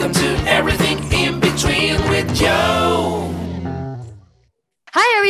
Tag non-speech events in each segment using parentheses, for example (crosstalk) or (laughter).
Welcome to Everything in Between with Joe.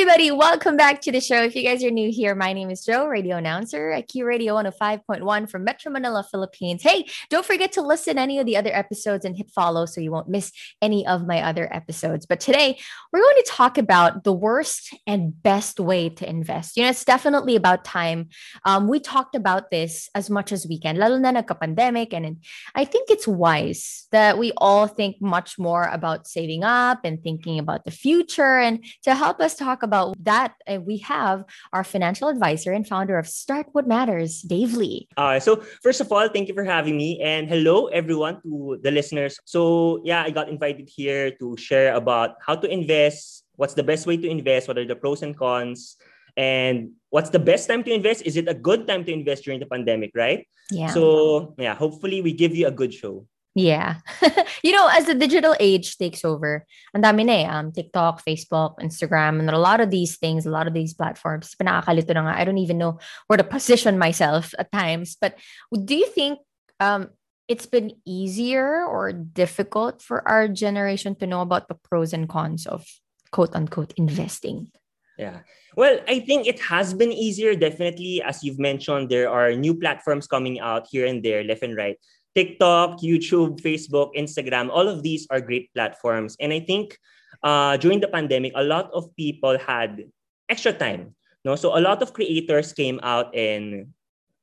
Everybody. Welcome back to the show. If you guys are new here, my name is Joe, radio announcer at Q Radio 105.1 from Metro Manila, Philippines. Hey, don't forget to listen any of the other episodes and hit follow so you won't miss any of my other episodes. But today, we're going to talk about the worst and best way to invest. You know, it's definitely about time. Um, we talked about this as much as we can, lalo na nagka-pandemic. And I think it's wise that we all think much more about saving up and thinking about the future. And to help us talk about that, uh, we have our financial advisor and founder of Start What Matters, Dave Lee. Uh, so first of all, thank you for having me, and hello everyone to the listeners. So yeah, I got invited here to share about how to invest, what's the best way to invest, what are the pros and cons, and what's the best time to invest? Is it a good time to invest during the pandemic, right? Yeah. So yeah, hopefully we give you a good show. Yeah. (laughs) you know, as the digital age takes over, and dami na eh, um, TikTok, Facebook, Instagram, and a lot of these things, a lot of these platforms, na nga. I don't even know where to (laughs) position myself at times. But do you think um, it's been easier or difficult for our generation to know about the pros and cons of quote unquote investing? Yeah. Well, I think it has been easier, definitely. As you've mentioned, there are new platforms coming out here and there, left and right. TikTok, YouTube, Facebook, Instagram, all of these are great platforms. And I think uh, during the pandemic, a lot of people had extra time. No? So a lot of creators came out and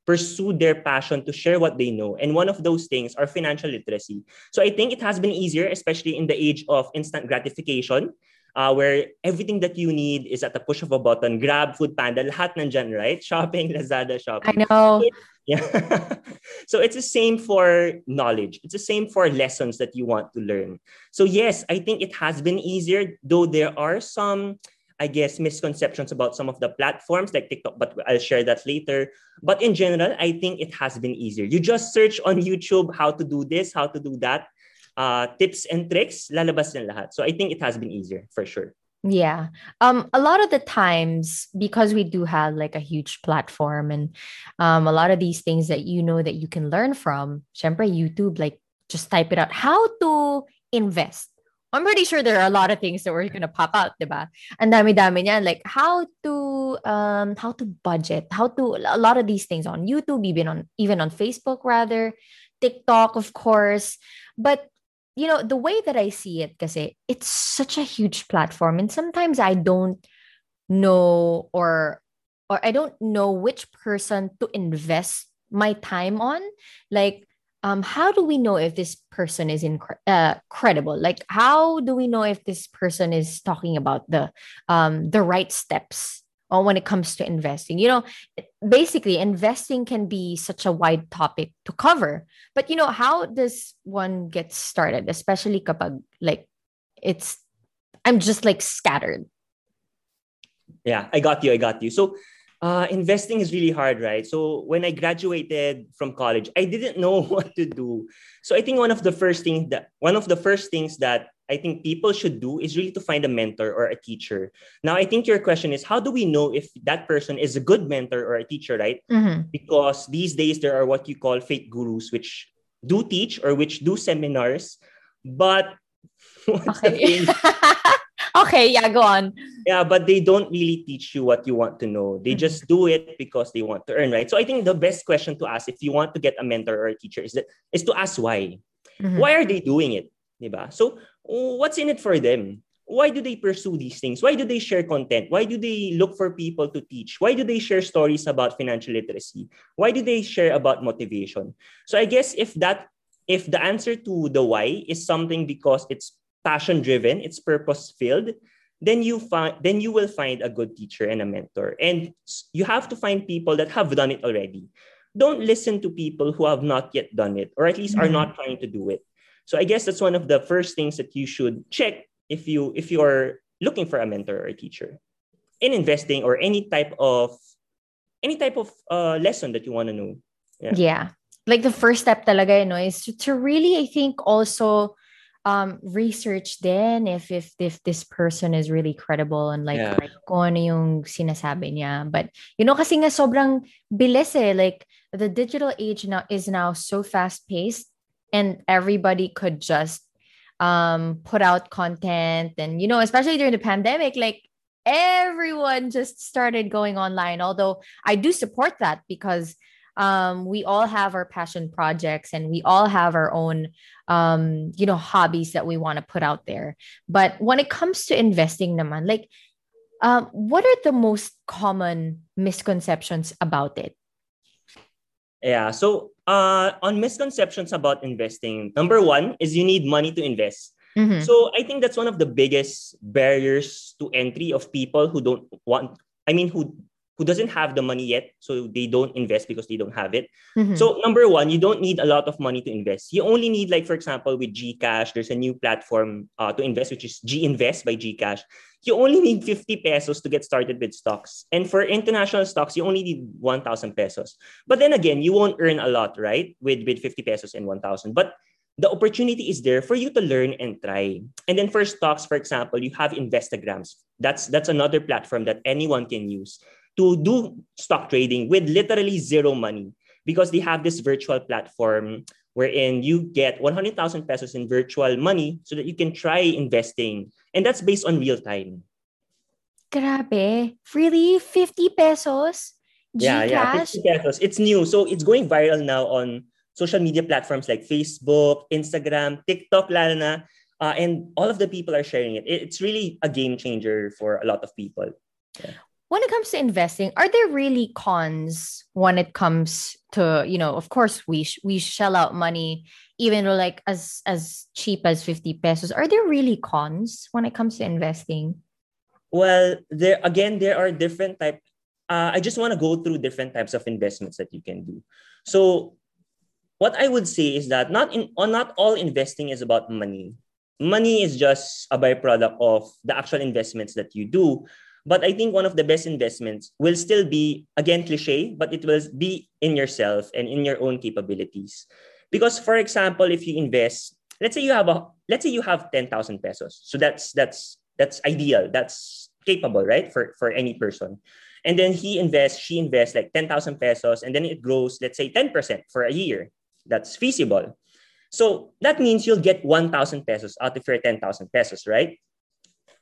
pursued their passion to share what they know. And one of those things are financial literacy. So I think it has been easier, especially in the age of instant gratification, uh, where everything that you need is at the push of a button. Grab, Food Panda, lahat nandyan, right? (laughs) Shopee, Lazada, Shopee. I know. Yeah. (laughs) so it's the same for knowledge. It's the same for lessons that you want to learn. So yes, I think it has been easier, though there are some, I guess, misconceptions about some of the platforms like TikTok, but I'll share that later. But in general, I think it has been easier. You just search on YouTube how to do this, how to do that. Uh, tips and tricks, lalabas na lahat. So I think it has been easier for sure. Yeah. Um a lot of the times because we do have like a huge platform and um a lot of these things that you know that you can learn from, syempre YouTube like just type it out how to invest. I'm pretty sure there are a lot of things that we're gonna pop out, diba? And dami-dami niyan, like how to um how to budget, how to a lot of these things on YouTube, even on even on Facebook rather, TikTok, of course. But you know, the way that I see it, kasi it's such a huge platform. And sometimes I don't know or or I don't know which person to invest my time on. Like, um, how do we know if this person is in uh, credible? Like, how do we know if this person is talking about the um the right steps or when it comes to investing. You know, basically, investing can be such a wide topic to cover. But you know, how does one get started, especially kapag like it's I'm just like scattered. Yeah, I got you. I got you. So uh, investing is really hard, right? So when I graduated from college, I didn't know (laughs) what to do. So I think one of the first things that one of the first things that I think people should do is really to find a mentor or a teacher. Now, I think your question is how do we know if that person is a good mentor or a teacher, right? Mm-hmm. Because these days there are what you call fake gurus, which do teach or which do seminars, but (laughs) okay. (laughs) okay, yeah, go on. Yeah, but they don't really teach you what you want to know. They mm-hmm. just do it because they want to earn, right? So I think the best question to ask if you want to get a mentor or a teacher is that is to ask why. Mm-hmm. Why are they doing it? Diba? So what's in it for them? Why do they pursue these things? Why do they share content? Why do they look for people to teach? Why do they share stories about financial literacy? Why do they share about motivation? So I guess if that if the answer to the why is something because it's passion driven, it's purpose filled, then you find then you will find a good teacher and a mentor. And you have to find people that have done it already. Don't listen to people who have not yet done it or at least mm-hmm. are not trying to do it. So I guess that's one of the first things that you should check if you if you're looking for a mentor or a teacher in investing or any type of any type of uh, lesson that you want to know. Yeah. yeah. Like the first step talaga, you know, is to, to really, I think, also um research then if if if this person is really credible and like, yeah. like kung ano yung sinasabi niya but you know kasi nga sobrang bilis eh like the digital age now is now so fast paced and everybody could just um, put out content. And, you know, especially during the pandemic, like everyone just started going online. Although I do support that because um, we all have our passion projects and we all have our own um, you know hobbies that we want to put out there but when it comes to investing naman like um, what are the most common misconceptions about it yeah so uh, on misconceptions about investing number one is you need money to invest Mhm. so i think that's one of the biggest barriers to entry of people who don't want i mean who who doesn't have the money yet so they don't invest because they don't have it Mhm. So number one, you don't need a lot of money to invest. You only need, like for example, with Gcash, there's a new platform uh, to invest, which is G Invest by Gcash. You only need 50 pesos to get started with stocks. And for international stocks, you only need 1,000 pesos. But then again, you won't earn a lot, right? With, with 50 pesos and 1,000. But the opportunity is there for you to learn and try. And then for stocks, for example, you have Investagrams. That's that's another platform that anyone can use to do stock trading with literally zero money because they have this virtual platform wherein you get 100,000 pesos in virtual money so that you can try investing. And that's based on real time. Grabe. Really? 50 pesos? Yeah, yeah, 50 pesos. It's new. So it's going viral now on social media platforms like Facebook, Instagram, TikTok, lalo na. Uh, and all of the people are sharing it. It- It's really a game changer for a lot of people. when it comes to investing, are there really cons when it comes to, you know, of course we sh- we shell out money even though like as as cheap as 50 pesos. Are there really cons when it comes to investing? Well, there again, there are different type. Uh, I just want to go through different types of investments that you can do. So, what I would say is that not in not all investing is about money. Money is just a byproduct of the actual investments that you do. But I think one of the best investments will still be again cliche, but it will be in yourself and in your own capabilities. Because, for example, if you invest, let's say you have a let's say you have ten thousand pesos, so that's that's that's ideal. That's capable, right? For for any person. And then he invests, she invests like 10,000 pesos, and then it grows, let's say 10% for a year. That's feasible. So that means you'll get 1,000 pesos out of your 10,000 pesos, right?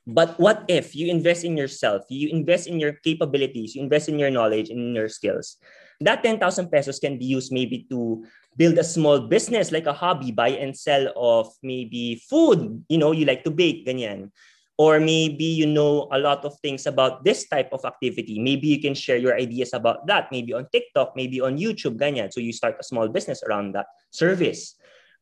But what if you invest in yourself, you invest in your capabilities, you invest in your knowledge and your skills? That 10,000 pesos can be used maybe to build a small business like a hobby, buy and sell of maybe food, you know, you like to bake, ganyan. Or maybe you know a lot of things about this type of activity. Maybe you can share your ideas about that, maybe on TikTok, maybe on YouTube, ganyan. So you start a small business around that service.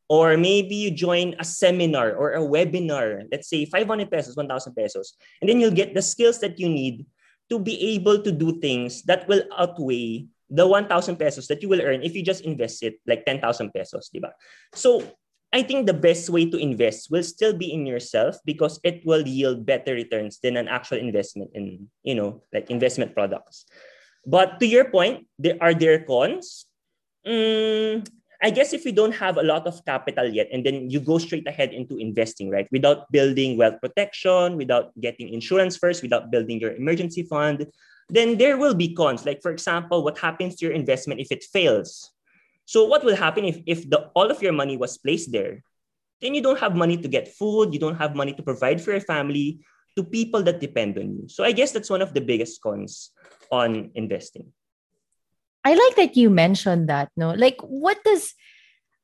Or maybe you join a seminar or a webinar, let's say 500 pesos, 1,000 pesos. And then you'll get the skills that you need to be able to do things that will outweigh the 1,000 pesos that you will earn if you just invest it like 10,000 pesos, diba? So I think the best way to invest will still be in yourself because it will yield better returns than an actual investment in, you know, like investment products. But to your point, there are there cons. Mm, I guess if you don't have a lot of capital yet, and then you go straight ahead into investing, right? Without building wealth protection, without getting insurance first, without building your emergency fund, then there will be cons. Like, for example, what happens to your investment if it fails? So what will happen if, if the all of your money was placed there? Then you don't have money to get food, you don't have money to provide for your family, to people that depend on you. So I guess that's one of the biggest cons on investing. I like that you mentioned that, no? Like what does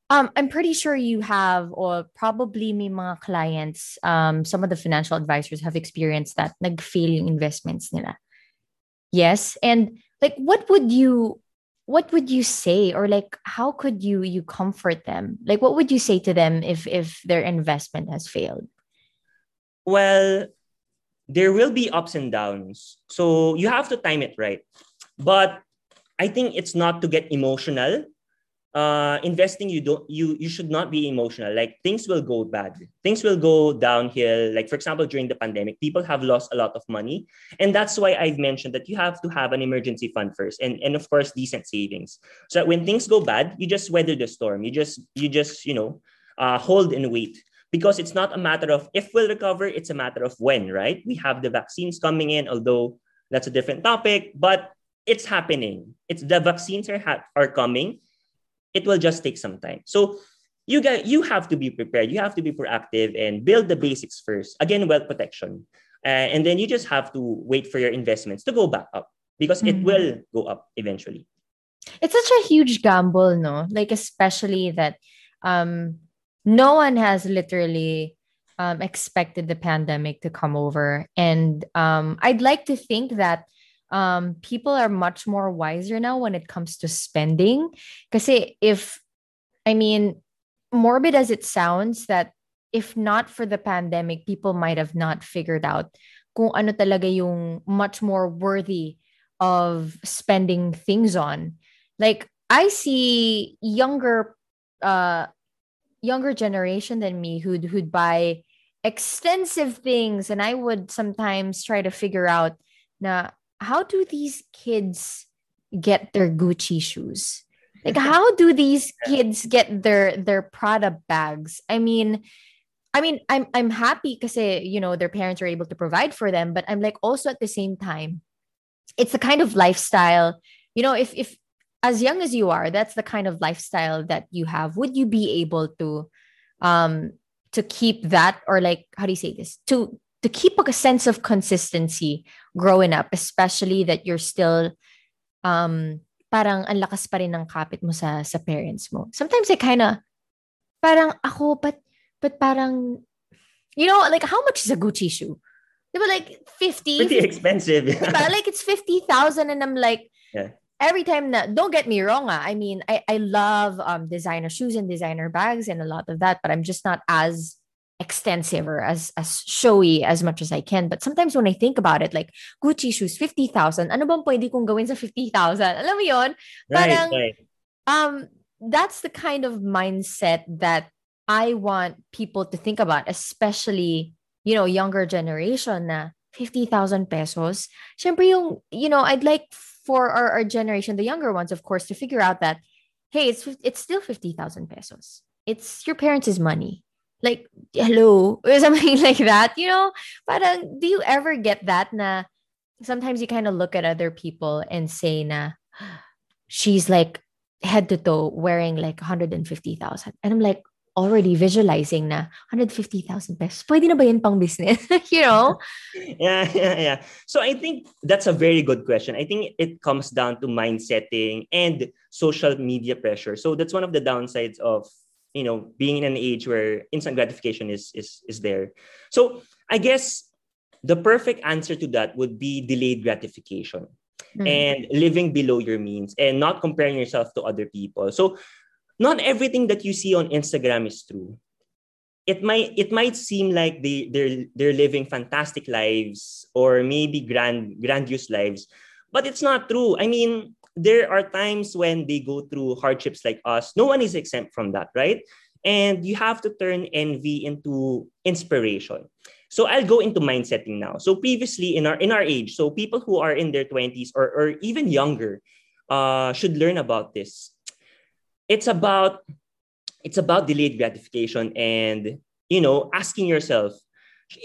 um I'm pretty sure you have or probably may mga clients um some of the financial advisors have experienced that nag-fail yung investments nila. Yes, and like what would you what would you say or like how could you you comfort them? Like what would you say to them if if their investment has failed? Well, there will be ups and downs. So you have to time it right. But I think it's not to get emotional. Uh, investing, you don't you you should not be emotional. Like things will go bad. Things will go downhill. Like for example, during the pandemic, people have lost a lot of money, and that's why I've mentioned that you have to have an emergency fund first, and and of course decent savings. So that when things go bad, you just weather the storm. You just you just you know uh, hold and wait because it's not a matter of if we'll recover, it's a matter of when, right? We have the vaccines coming in, although that's a different topic, but it's happening. It's the vaccines are ha- are coming. It will just take some time. So you got you have to be prepared. You have to be proactive and build the basics first. Again, wealth protection. Uh, and then you just have to wait for your investments to go back up because mm-hmm. it will go up eventually. It's such a huge gamble, no? Like especially that um no one has literally um, expected the pandemic to come over. And um, I'd like to think that um, people are much more wiser now when it comes to spending. Because if, I mean, morbid as it sounds, that if not for the pandemic, people might have not figured out kung ano talaga yung much more worthy of spending things on. Like I see younger uh younger generation than me who'd who'd buy extensive things and I would sometimes try to figure out now how do these kids get their Gucci shoes? (laughs) Like how do these kids get their their Prada bags? I mean, I mean, I'm I'm happy because you know their parents are able to provide for them, but I'm like also at the same time, it's the kind of lifestyle, you know, if if as young as you are, that's the kind of lifestyle that you have. Would you be able to um to keep that or like how do you say this? To to keep a sense of consistency growing up, especially that you're still um parang ang lakas pa rin ng kapit mo sa sa parents mo. Sometimes I kind of parang ako but but parang you know like how much is a Gucci shoe? They were like 50 pretty expensive. Yeah. Like it's 50,000 and I'm like yeah every time that don't get me wrong ah, i mean i, I love um, designer shoes and designer bags and a lot of that but i'm just not as extensive or as as showy as much as I can. But sometimes when I think about it, like Gucci shoes, 50,000. Ano bang pwede kong gawin sa 50,000? Alam mo? Parang, right, right. um, that's the kind of mindset that I want people to think about, especially, you know, younger generation na 50,000 pesos. Siyempre yung, you know, I'd like for our, our generation, the younger ones, of course, to figure out that, hey, it's it's still 50,000 pesos. It's your parents' money. Like, hello, (laughs) or something like that. You know, parang, do you ever get that na sometimes you kind of look at other people and say na, (gasps) she's like head to toe wearing like 150,000. And I'm like, already visualizing na 150,000 pesos. Pwede na ba yun pang business? (laughs) you know? (laughs) yeah, yeah, yeah. So I think that's a very good question. I think it comes down to mindsetting and social media pressure. So that's one of the downsides of you know being in an age where instant gratification is is is there. So I guess the perfect answer to that would be delayed gratification. Mm-hmm. and living below your means and not comparing yourself to other people. So not everything that you see on Instagram is true. It might it might seem like they they're they're living fantastic lives or maybe grand grandiose lives, but it's not true. I mean, there are times when they go through hardships like us. No one is exempt from that, right? And you have to turn envy into inspiration. So I'll go into mind setting now. So previously in our in our age, so people who are in their 20s or, or even younger uh, should learn about this it's about it's about delayed gratification and you know asking yourself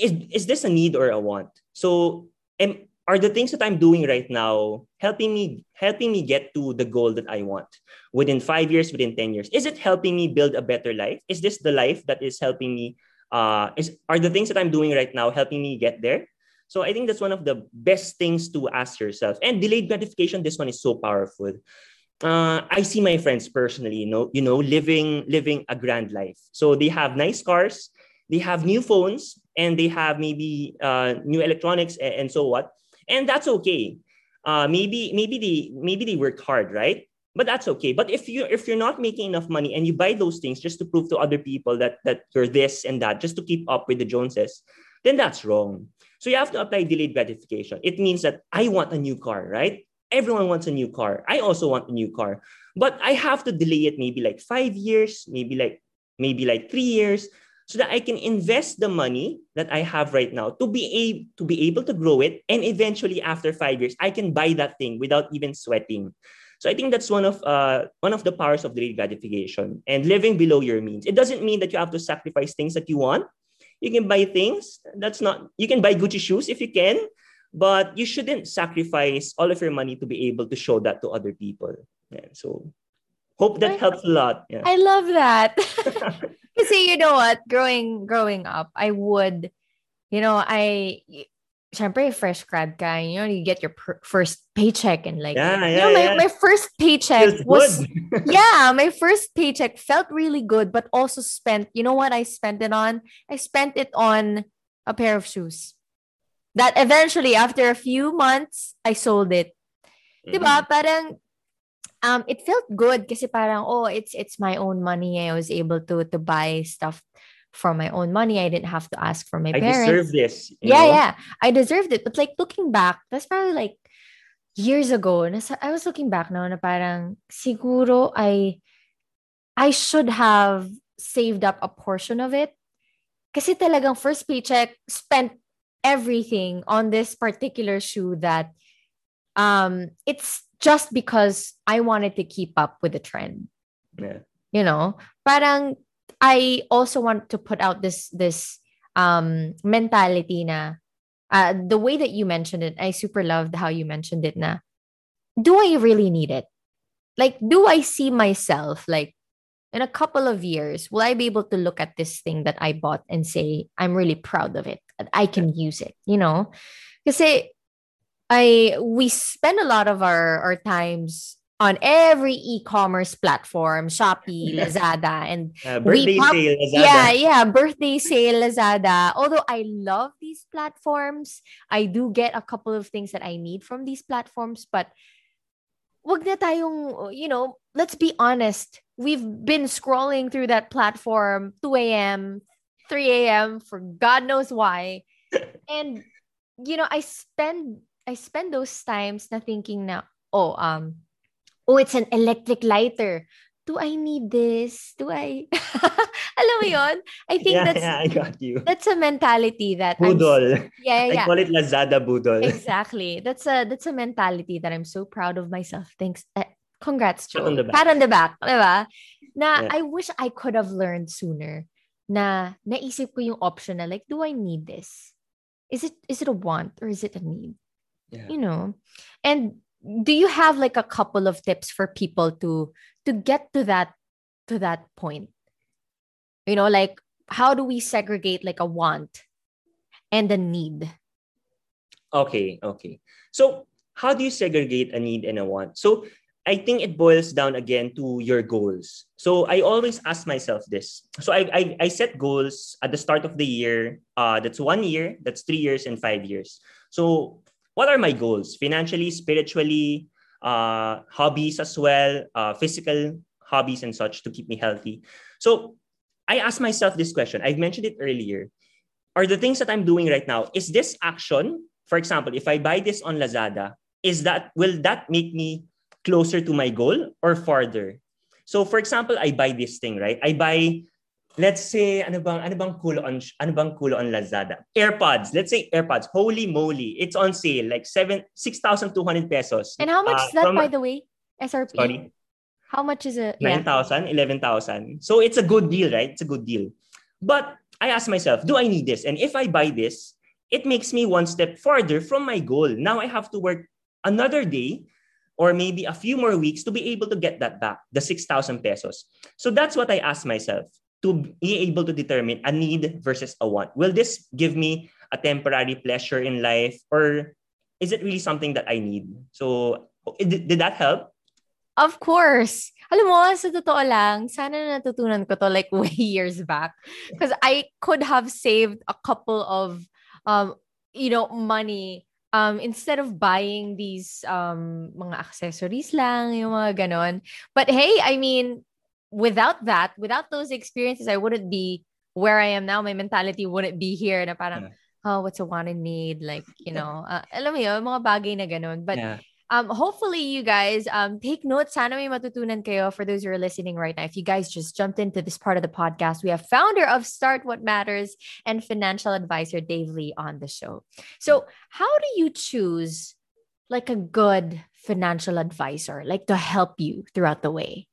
is, is this a need or a want so am, are the things that i'm doing right now helping me helping me get to the goal that i want within five years within 10 years? Is it helping me build a better life? Is this the life that is helping me uh is are the things that i'm doing right now helping me get there? So i think that's one of the best things to ask yourself. And delayed gratification this one is so powerful. Uh, I see my friends personally, you know, you know, living living a grand life. So they have nice cars, they have new phones, and they have maybe uh, new electronics and, and so what, and that's okay. Uh, maybe maybe they maybe they worked hard, right? But that's okay. But if you if you're not making enough money and you buy those things just to prove to other people that that you're this and that, just to keep up with the Joneses, then that's wrong. So you have to apply delayed gratification. It means that I want a new car, right? everyone wants a new car. I also want a new car. But I have to delay it maybe like five years, maybe like maybe like three years, so that I can invest the money that I have right now to be able to be able to grow it. And eventually after five years, I can buy that thing without even sweating. So I think that's one of uh, one of the powers of delayed gratification and living below your means. It doesn't mean that you have to sacrifice things that you want. You can buy things that's not. You can buy Gucci shoes if you can, but you shouldn't sacrifice all of your money to be able to show that to other people. Yeah, so Hope that I- helps a lot. Yeah. I love that. (laughs) (laughs) Because you know what, growing growing up, I would, you know, I syempre fresh grad ka, you know, you get your first paycheck and like yeah, you yeah, know, my, yeah. my first paycheck Feels was (laughs) yeah, my first paycheck felt really good, but also spent, you know what I spent it on? I spent it on a pair of shoes. That eventually, after a few months, I sold it. Mm-hmm. Diba? Parang, um, it felt good kasi parang, oh, it's it's my own money. I was able to to buy stuff from my own money. I didn't have to ask for my I parents. deserve this. yeah, know? yeah. I deserved it. But like looking back, that's probably like years ago. I was looking back now na parang siguro I I should have saved up a portion of it. Kasi talagang first paycheck spent everything on this particular shoe that um it's just because I wanted to keep up with the trend. Yeah. you know parang i also want to put out this this um mentality na uh, the way that you mentioned it i super loved how you mentioned it na do i really need it? Like do i see myself like in a couple of years will i be able to look at this thing that i bought and say i'm really proud of it. I can use it you know? Because I we spend a lot of our our times on every e-commerce platform, Shopee. Lazada, and Uh, birthday pop- sale, Lazada. yeah, yeah, birthday sale, Lazada. Although I love these platforms, I do get a couple of things that I need from these platforms, but wag na tayong, you know, let's be honest. We've been scrolling through that platform 2 a.m., 3 a.m. for God knows why. (laughs) and you know, I spend I spend those times na thinking na, oh, um, oh, it's an electric lighter. Do I need this? Do I? (laughs) Alam mo (laughs) yon? I think yeah, that's yeah, I got you. that's a mentality that I'm s- Budol. yeah, I call it Lazada Budol. exactly. That's a that's a mentality that I'm so proud of myself. Thanks. Uh, congrats, Pat Joe. on the back. Pat on the back. Diba? Na Yeah. I wish I could have learned sooner. Na naisip ko yung option na like, do I need this? Is it is it a want or is it a need? Yeah. you know and do you have like a couple of tips for people to to get to that to that point you know like how do we segregate like a want and a need Okay, okay. So, how do you segregate a need and a want? So, I think it boils down again to your goals. So, I always ask myself this. So, I I, I set goals at the start of the year. Uh, that's one year, that's three years, and five years. So, what are my goals? Financially, spiritually, uh, hobbies as well, uh, physical hobbies and such to keep me healthy. So, I ask myself this question. I've mentioned it earlier. Are the things that I'm doing right now, is this action for example, if I buy this on Lazada, is that will that make me closer to my goal or farther? So for example, I buy this thing, right? I buy let's say ano bang ano bang kulo on ano bang kulo on Lazada? AirPods. Let's say AirPods. Holy moly, it's on sale like 7 6,200 pesos. and how much Uh, is that from- by the way srp Sorry. how much is it yeah 9,000, 11,000. So it's a good deal, right? It's a good deal. But I ask myself, do I need this? And if I buy this, it makes me one step farther from my goal. Now I have to work another day or maybe a few more weeks to be able to get that back, the 6,000 pesos. So that's what I ask myself to be able to determine a need versus a want. Will this give me a temporary pleasure in life or is it really something that I need? So did, did that help? Of course. Alam mo, sa totoo lang, sana natutunan ko to like (laughs) way years back. Because I could have saved a couple of, um, you know, money um, instead of buying these um, mga accessories lang, yung mga ganon. But hey, I mean, without that, without those experiences, I wouldn't be where I am now. My mentality wouldn't be here na parang, oh, what's a want and need? Like, you know, uh, alam mo yun, mga bagay na ganon. But yeah. um, hopefully you guys um, take notes. Sana may matutunan kayo for those who are listening right now. If you guys just jumped into this part of the podcast, we have founder of Start What Matters and financial advisor Dave Lee on the show. So how do you choose like a good financial advisor, like to help you throughout the way?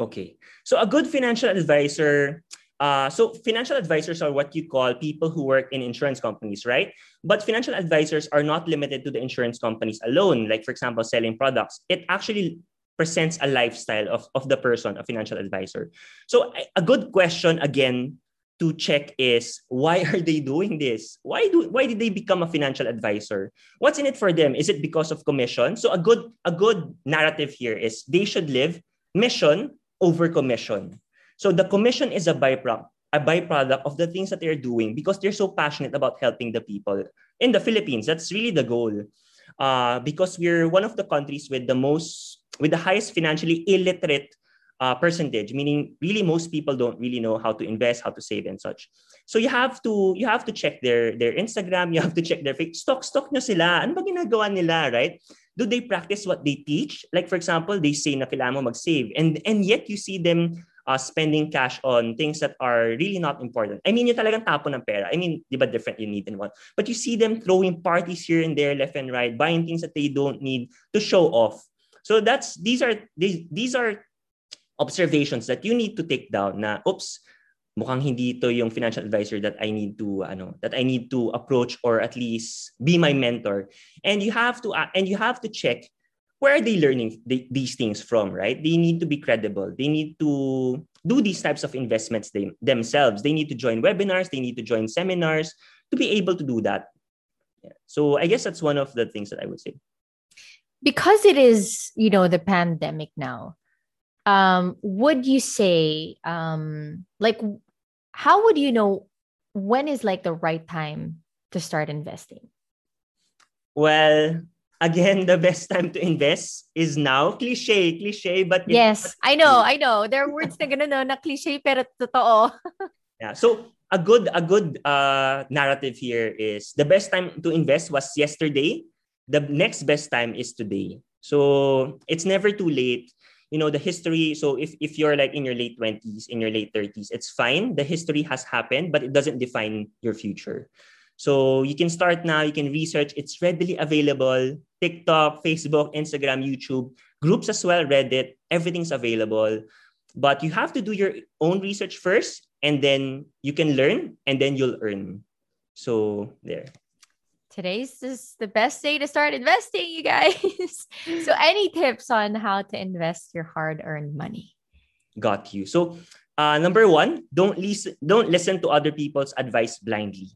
Okay. So a good financial advisor, uh, so financial advisors are what you call people who work in insurance companies, right? But financial advisors are not limited to the insurance companies alone. Like, for example, selling products. It actually presents a lifestyle of, of the person, a financial advisor. So a good question again to check is why (laughs) are they doing this? Why do why did they become a financial advisor? What's in it for them? Is it because of commission? So a good a good narrative here is they should live mission over commission. So the commission is a byproduct a byproduct of the things that they're doing because they're so passionate about helping the people in the Philippines. That's really the goal. Uh, because we're one of the countries with the most with the highest financially illiterate uh, percentage, meaning really most people don't really know how to invest, how to save, and such. So you have to you have to check their their Instagram, (laughs) you have to check their fake stock stock nyo sila. Ano ba ginagawa nila, right? Do they practice what they teach? Like for example, they say na kailangan mo mag-save, and and yet you see them uh, spending cash on things that are really not important. I mean, yung talagang tapo ng pera. I mean, di ba different you need and one. But you see them throwing parties here and there, left and right, buying things that they don't need to show off. So that's these are these these are observations that you need to take down na oops mukhang hindi ito yung financial advisor that I need to ano that I need to approach or at least be my mentor. And you have to uh, and you have to check where are they learning the, these things from right? They need to be credible. They need to do these types of investments they, themselves. They need to join webinars. They need to join seminars to be able to do that. Yeah. so i guess that's one of the things that i would say. Because it is you know the pandemic now um would you say um like how would you know when is like the right time to start investing? Well again (laughs) the best time to invest is now. Cliche cliche but yes i know i know. There are words na ganun no, na cliche pero totoo. (laughs) Yeah so a good a good uh narrative here is the best time to invest was yesterday. The next best time is today. So it's never too late you know the history so if, if you're like in your late 20s in your late 30s it's fine. The history has happened but it doesn't define your future. So you can start now you can research. It's readily available. Tiktok facebook instagram youtube groups as well reddit everything's available. But you have to do your own research first and then you can learn and then you'll earn. So there today's is the best day to start investing, you guys. (laughs) so, any tips on how to invest your hard-earned money? Got you. So, uh, number one, don't listen. Don't listen to other people's advice blindly.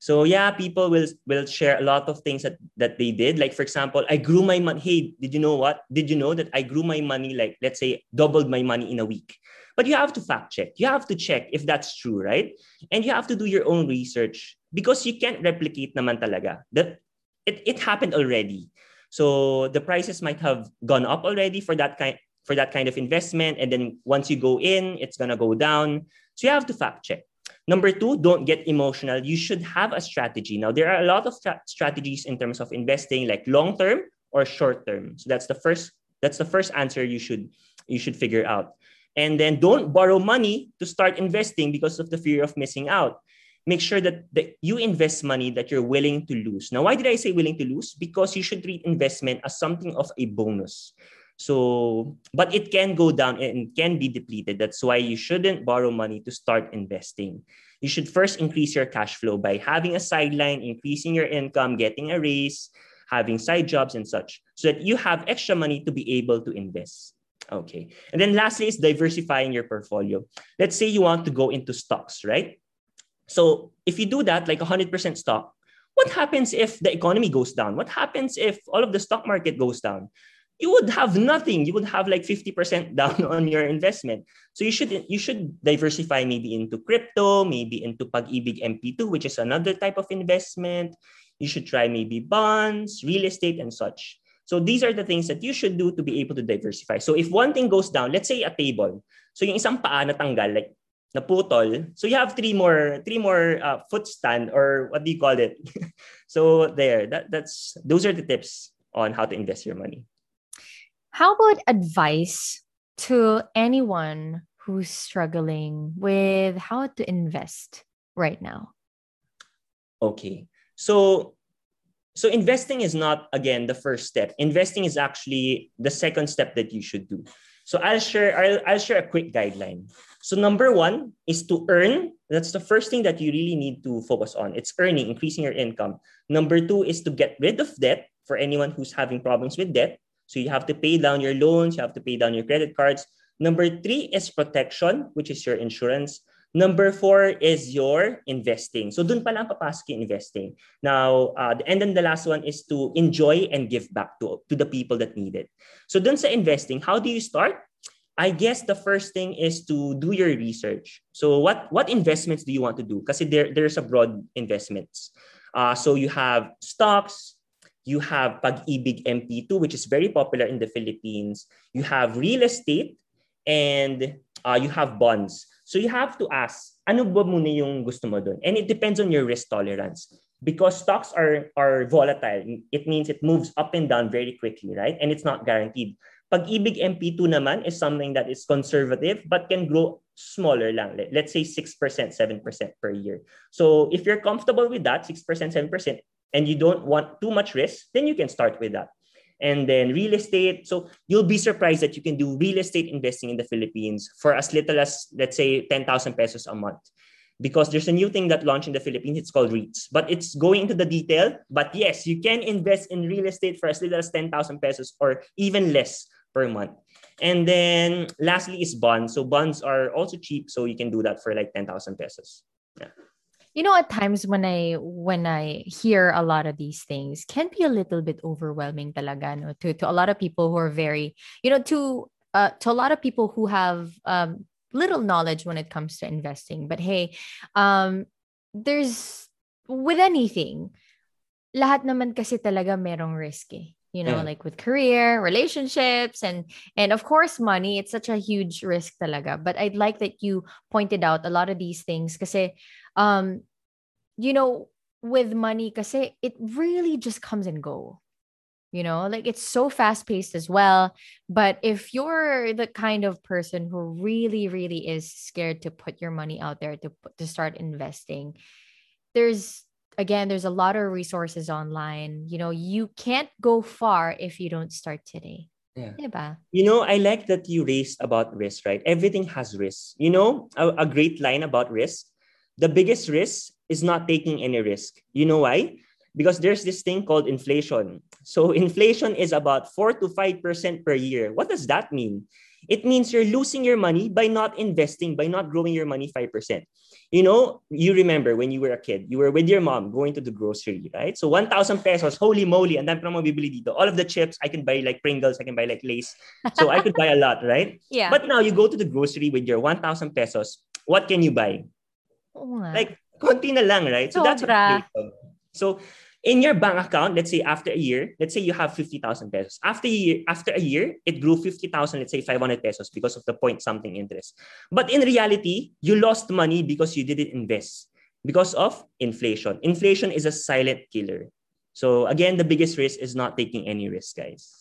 So yeah, people will will share a lot of things that that they did. Like for example, I grew my money. Hey, did you know what? Did you know that I grew my money like let's say doubled my money in a week? But you have to fact check. You have to check if that's true, right? And you have to do your own research because you can't replicate naman talaga. That it, it happened already. So the prices might have gone up already for that kind for that kind of investment and then once you go in it's to go down. So you have to fact check. Number two, don't get emotional. You should have a strategy. Now, there are a lot of tra- strategies in terms of investing, like long term or short term. So that's the first. That's the first answer you should you should figure out. And then don't borrow money to start investing because of the fear of missing out make sure that, that you invest money that you're willing to lose. Now, why did I say willing to lose? Because you should treat investment as something of a bonus. So, but it can go down and can be depleted. That's why you shouldn't borrow money to start investing. You should first increase your cash flow by having a sideline, increasing your income, getting a raise, having side jobs and such, so that you have extra money to be able to invest. Okay. And then lastly is diversifying your portfolio. Let's say you want to go into stocks, right? So if you do that, like 100% stock, what happens if the economy goes down? What happens if all of the stock market goes down? You would have nothing. You would have like 50% (laughs) down on your investment. So you should you should diversify maybe into crypto, maybe into Pag-ibig MP2, which is another type of investment. You should try maybe bonds, real estate, and such. So these are the things that you should do to be able to diversify. So if one thing goes down, let's say a table. So yung isang paa natanggal, like naputol. So you have three more three more uh, foot stand or what do you call it? (laughs) so there, that that's those are the tips on how to invest your money. How about advice to anyone who's struggling with how to invest right now? Okay. So so investing is not again the first step. Investing is actually the second step that you should do. So I'll share I'll, I'll share a quick guideline. So number one is to earn. That's the first thing that you really need to focus on. It's earning, increasing your income. Number two is to get rid of debt for anyone who's having problems with debt. So you have to pay down your loans, you have to pay down your credit cards. Number three is protection, which is your insurance. Number four is your investing. So dun pa lang papasok yung investing. Now, uh, and then the last one is to enjoy and give back to, to the people that need it. So dun sa investing, how do you start? I guess the first thing is to do your research. So what what investments do you want to do? Because there there's a broad investments. Uh, so you have stocks, you have Pag-ibig MP2, which is very popular in the Philippines. You have real estate, and uh, you have bonds. So you have to ask, ano ba muna yung gusto mo doon? And it depends on your risk tolerance. Because stocks are, are volatile, it means it moves up and down very quickly, right? And it's not guaranteed. Pag-ibig MP2 naman is something that is conservative but can grow smaller lang. Let's say 6%, 7% per year. So if you're comfortable with that, 6%, 7%, and you don't want too much risk, then you can start with that. And then real estate. So you'll be surprised that you can do real estate investing in the Philippines for as little as, let's say, 10,000 pesos a month. Because there's a new thing that launched in the Philippines, it's called REITs. But it's going into the detail. But yes, you can invest in real estate for as little as 10,000 pesos or even less per month. And then lastly is bonds. So bonds are also cheap. So you can do that for like 10,000 pesos. Yeah you know at times when i when i hear a lot of these things can be a little bit overwhelming talaga no? To to a lot of people who are very you know to uh to a lot of people who have um little knowledge when it comes to investing. But hey um there's with anything lahat naman kasi talaga merong risk eh. You know like with career relationships and and of course money it's such a huge risk talaga. But i'd like that you pointed out a lot of these things kasi um you know with money kasi it really just comes and go you know like it's so fast paced as well but if you're the kind of person who really really is scared to put your money out there to to start investing there's again there's a lot of resources online you know you can't go far if you don't start today yeah. You know, I like that you raised about risk, right? Everything has risk. You know, a, a great line about risk the biggest risk is not taking any risk. You know why? Because there's this thing called inflation. So (laughs) inflation is about 4 to 5% per year. What does that mean? It means you're losing your money by not investing, by not growing your money 5%. You know, you remember when you were a kid, you were with your mom going to the grocery, right? So 1,000 pesos, holy moly, and then dito. All of the chips, I can buy like Pringles, I can buy like Lay's. So I could buy a lot, right? (laughs) Yeah. But now you go to the grocery with your 1,000 pesos, what can you buy? Like, konti na lang, right? So that's inflation. So in your bank account, let's say after a year, let's say you have 50,000 pesos. After a year, after a year, it grew 50,000, let's say 500 pesos because of the point something interest. But in reality, you lost money because you didn't invest because of inflation. Inflation is a silent killer. So again, the biggest risk is not taking any risk, guys.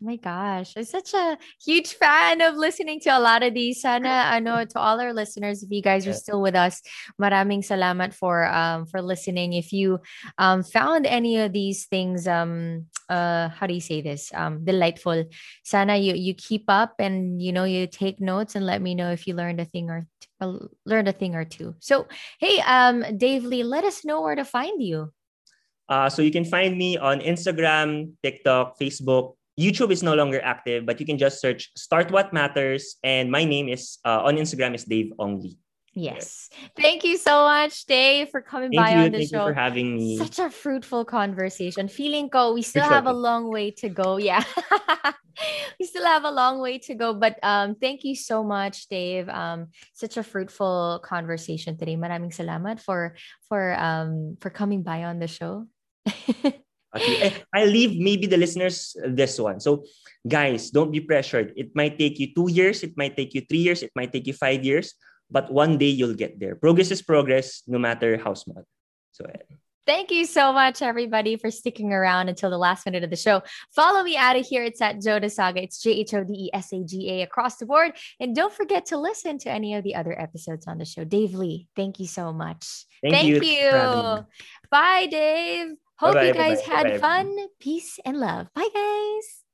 Oh my gosh, I'm such a huge fan of listening to a lot of these. Sana (laughs) ano to all our listeners, if you guys are still with us, maraming salamat for um for listening. If you um found any of these things um uh how do you say this um delightful, sana you you keep up and you know you take notes and let me know if you learned a thing or t- uh, learned a thing or two. So hey um Dave Lee, let us know where to find you. Uh, so you can find me on Instagram, TikTok, Facebook, YouTube is no longer active, but you can just search Start What Matters. And my name is uh, on Instagram is Dave Ongli. Yes. Thank you so much, Dave, for coming Thank by you. on the Thank show. you for having me. Such a fruitful conversation. Feeling go, we still have a long way to go. Yeah. (laughs) we still have a long way to go. But um, thank you so much, Dave. Um, such a fruitful conversation today. Maraming salamat for for um for coming by on the show. (laughs) Okay. I'll leave maybe the listeners this one. So, guys, don't be pressured. It might take you two years, it might take you three years, it might take you five years, but one day you'll get there. Progress is progress, no matter how small. So, eh. Thank you so much, everybody, for sticking around until the last minute of the show. Follow me out of here. It's at Jhode Saga. It's J H O D E S A G A across the board. And don't forget to listen to any of the other episodes on the show. Dave Lee, thank you so much. Thank, thank you. you. Bye, Dave. Hope Bye-bye, you guys bye-bye, had bye-bye. fun, peace, and love. Bye, guys.